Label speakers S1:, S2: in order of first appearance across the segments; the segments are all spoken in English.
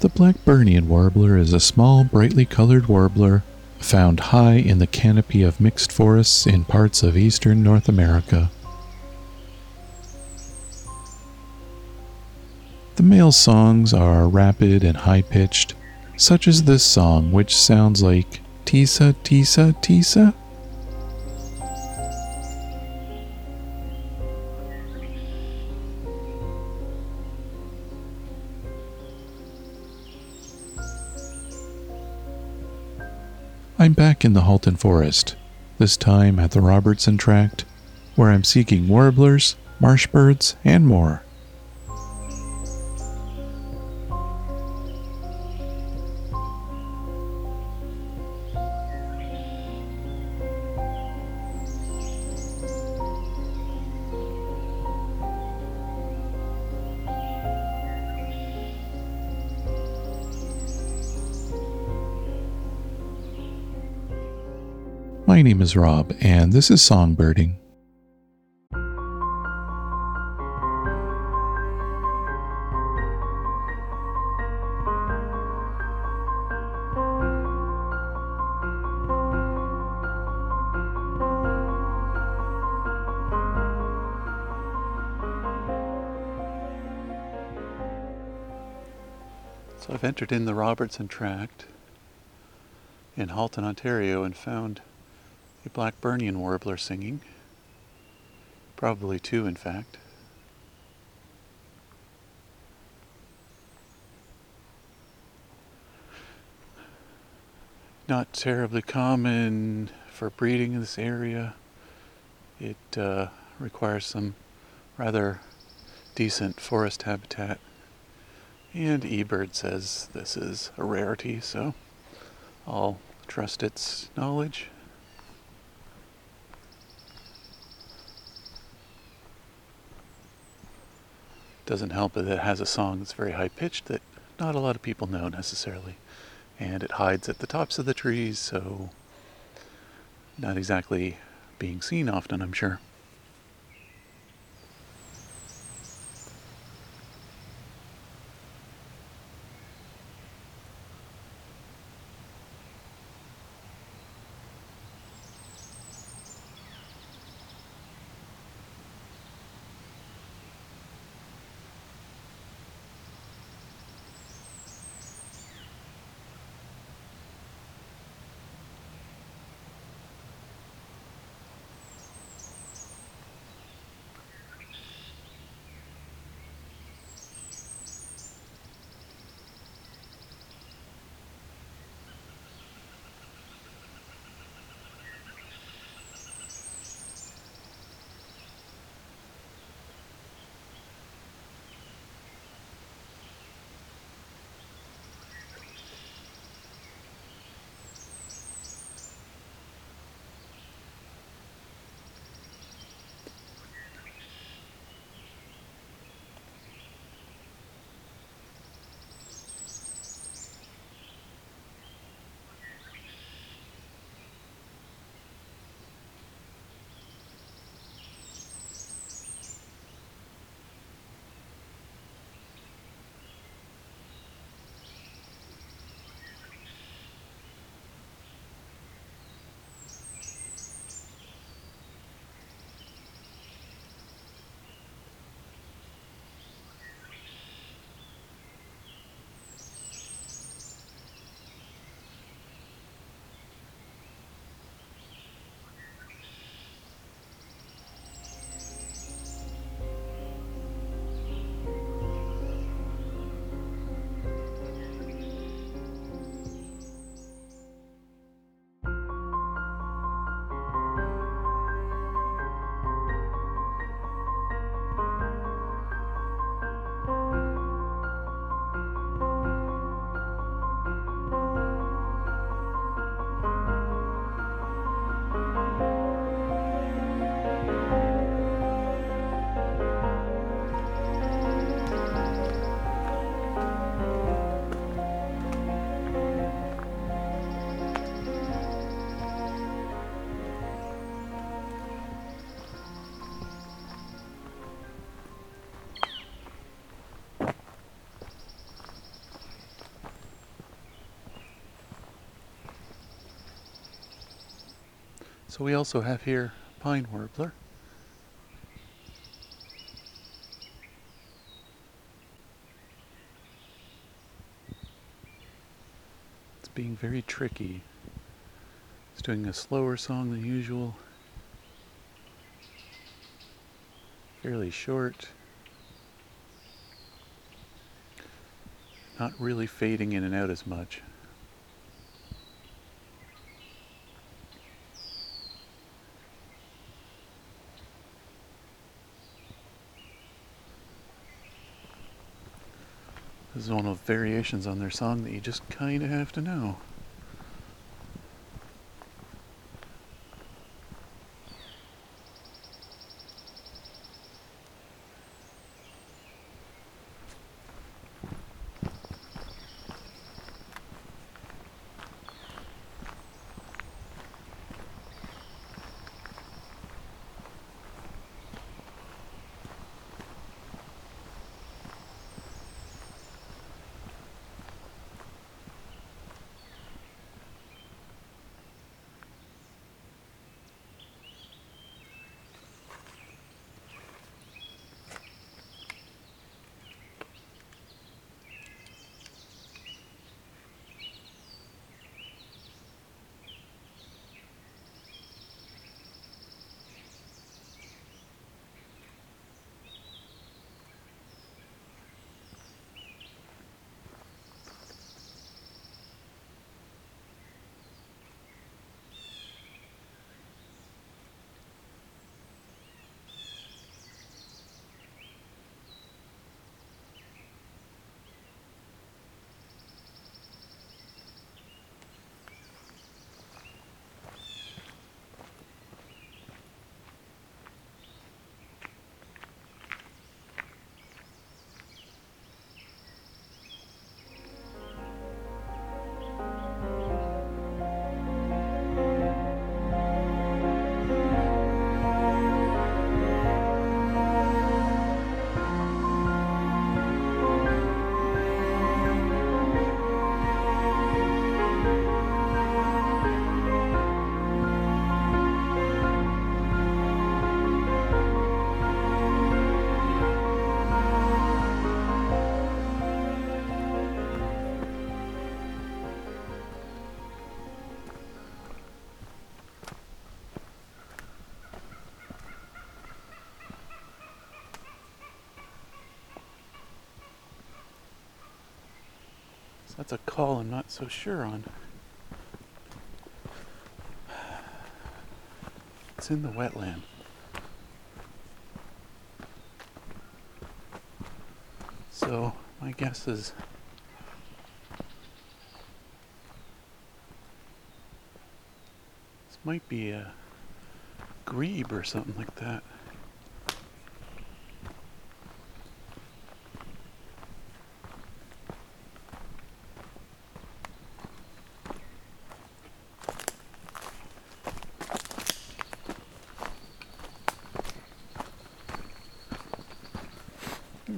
S1: The Blackburnian warbler is a small, brightly colored warbler found high in the canopy of mixed forests in parts of eastern North America. The male songs are rapid and high pitched, such as this song, which sounds like Tisa, Tisa, Tisa. I'm back in the Halton Forest, this time at the Robertson Tract, where I'm seeking warblers, marsh birds, and more. My name is Rob, and this is Songbirding. So I've entered in the Robertson Tract in Halton, Ontario, and found a Blackburnian warbler singing. Probably two, in fact. Not terribly common for breeding in this area. It uh, requires some rather decent forest habitat. And eBird says this is a rarity, so I'll trust its knowledge. Doesn't help that it has a song that's very high pitched that not a lot of people know necessarily. And it hides at the tops of the trees, so not exactly being seen often, I'm sure. So we also have here pine warbler. It's being very tricky. It's doing a slower song than usual. Fairly short. Not really fading in and out as much. This is one of variations on their song that you just kind of have to know. That's a call I'm not so sure on. It's in the wetland. So my guess is this might be a grebe or something like that.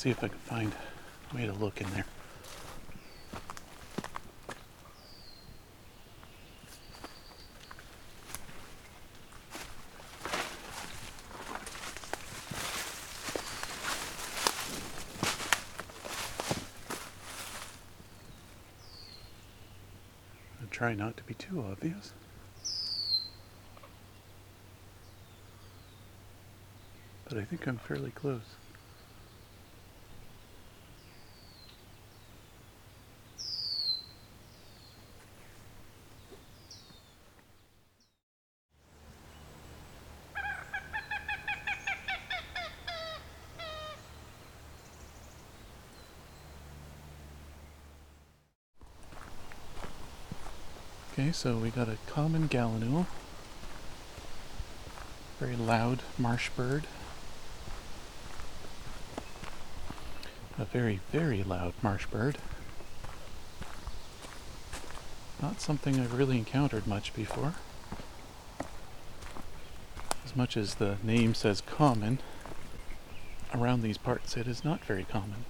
S1: See if I can find a way to look in there. I'll try not to be too obvious. But I think I'm fairly close. So we got a common gallinule, very loud marsh bird, a very, very loud marsh bird. Not something I've really encountered much before. As much as the name says common, around these parts it is not very common.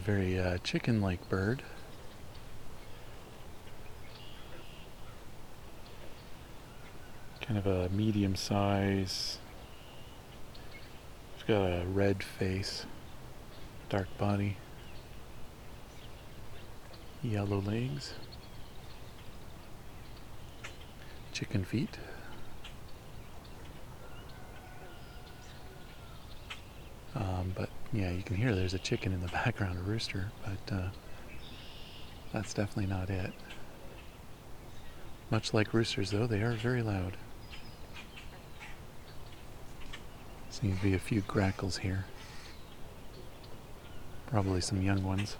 S1: Very uh, chicken-like bird. Kind of a medium size. It's got a red face, dark body, yellow legs, chicken feet. Um, but yeah, you can hear there's a chicken in the background, a rooster, but uh, that's definitely not it. Much like roosters, though, they are very loud. Seems to be a few grackles here. Probably some young ones.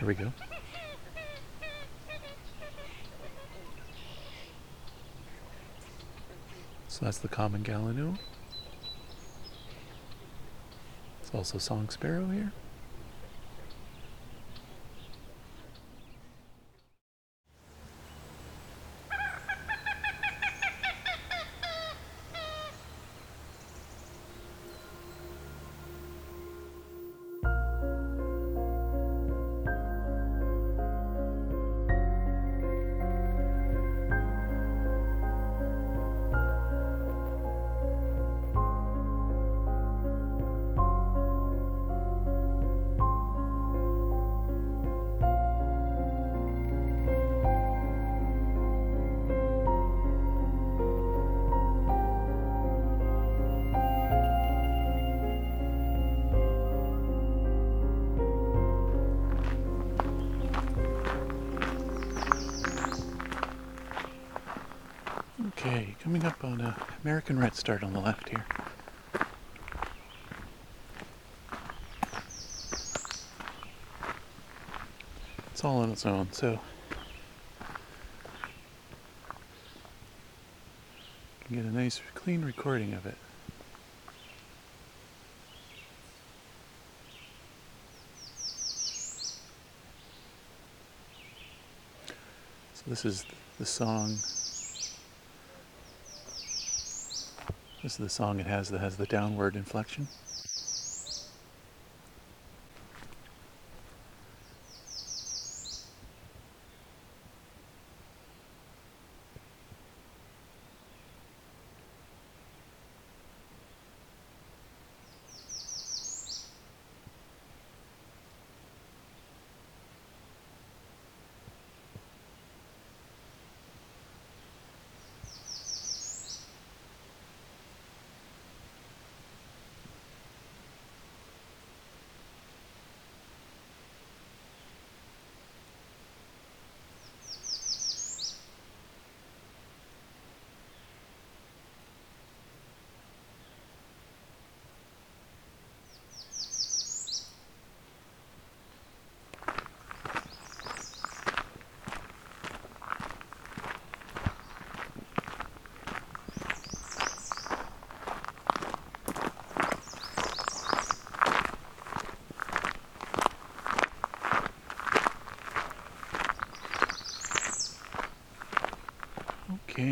S1: Here we go. So that's the common gallinule. It's also song sparrow here. Coming up on uh, American Redstart on the left here. It's all on its own, so can get a nice clean recording of it. So this is the song This is the song it has that has the downward inflection.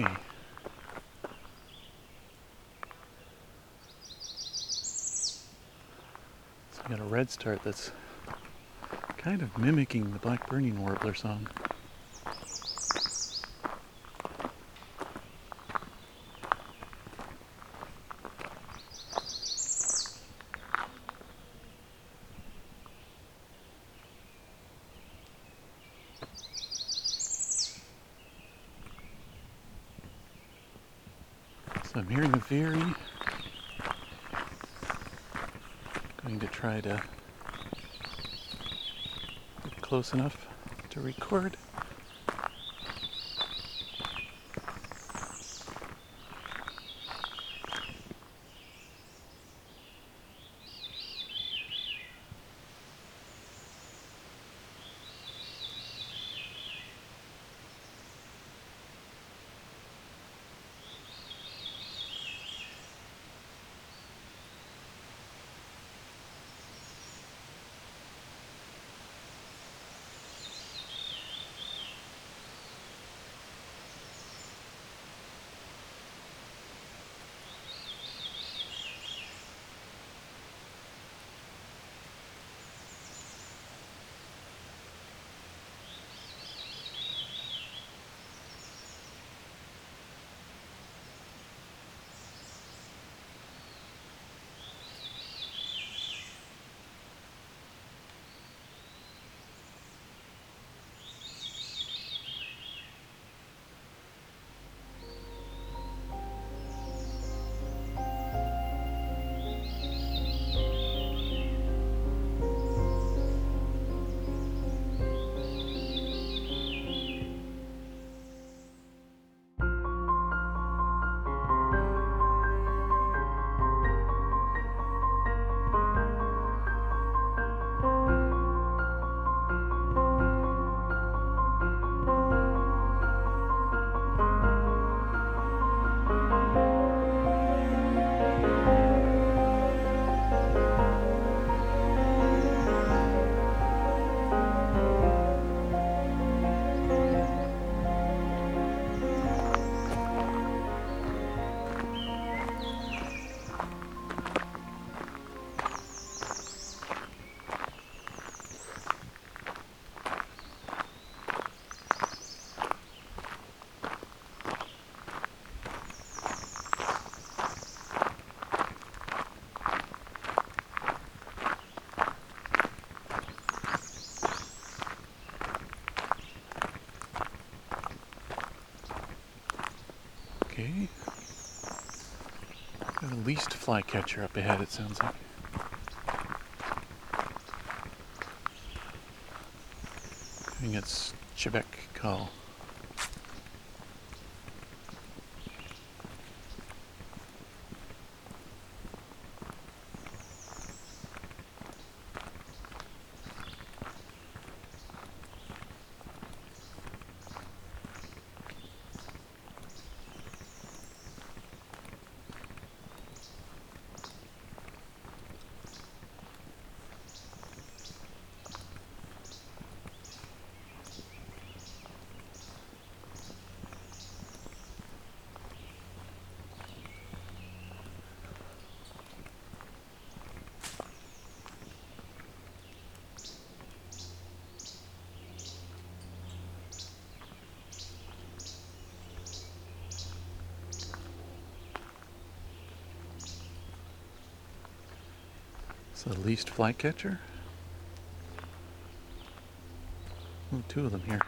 S1: Okay. So we got a redstart that's kind of mimicking the Blackburnian warbler song. I'm hearing a very going to try to get close enough to record. Least flycatcher up ahead, it sounds like. Doing its Chebec call. The least flycatcher. Oh, two of them here.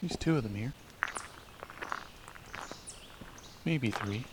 S1: There's two of them here. Maybe three.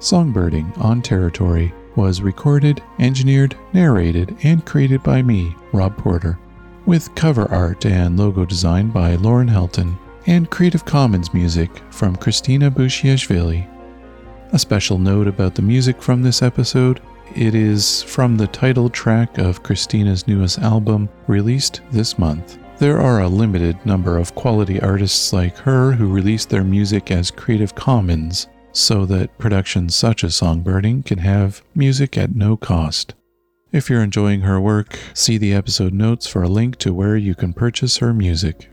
S1: Songbirding on Territory was recorded, engineered, narrated, and created by me, Rob Porter, with cover art and logo design by Lauren Helton, and Creative Commons music from Christina Bushiashvili. A special note about the music from this episode it is from the title track of Christina's newest album, released this month. There are a limited number of quality artists like her who release their music as Creative Commons, so that productions such as Songbirding can have music at no cost. If you're enjoying her work, see the episode notes for a link to where you can purchase her music.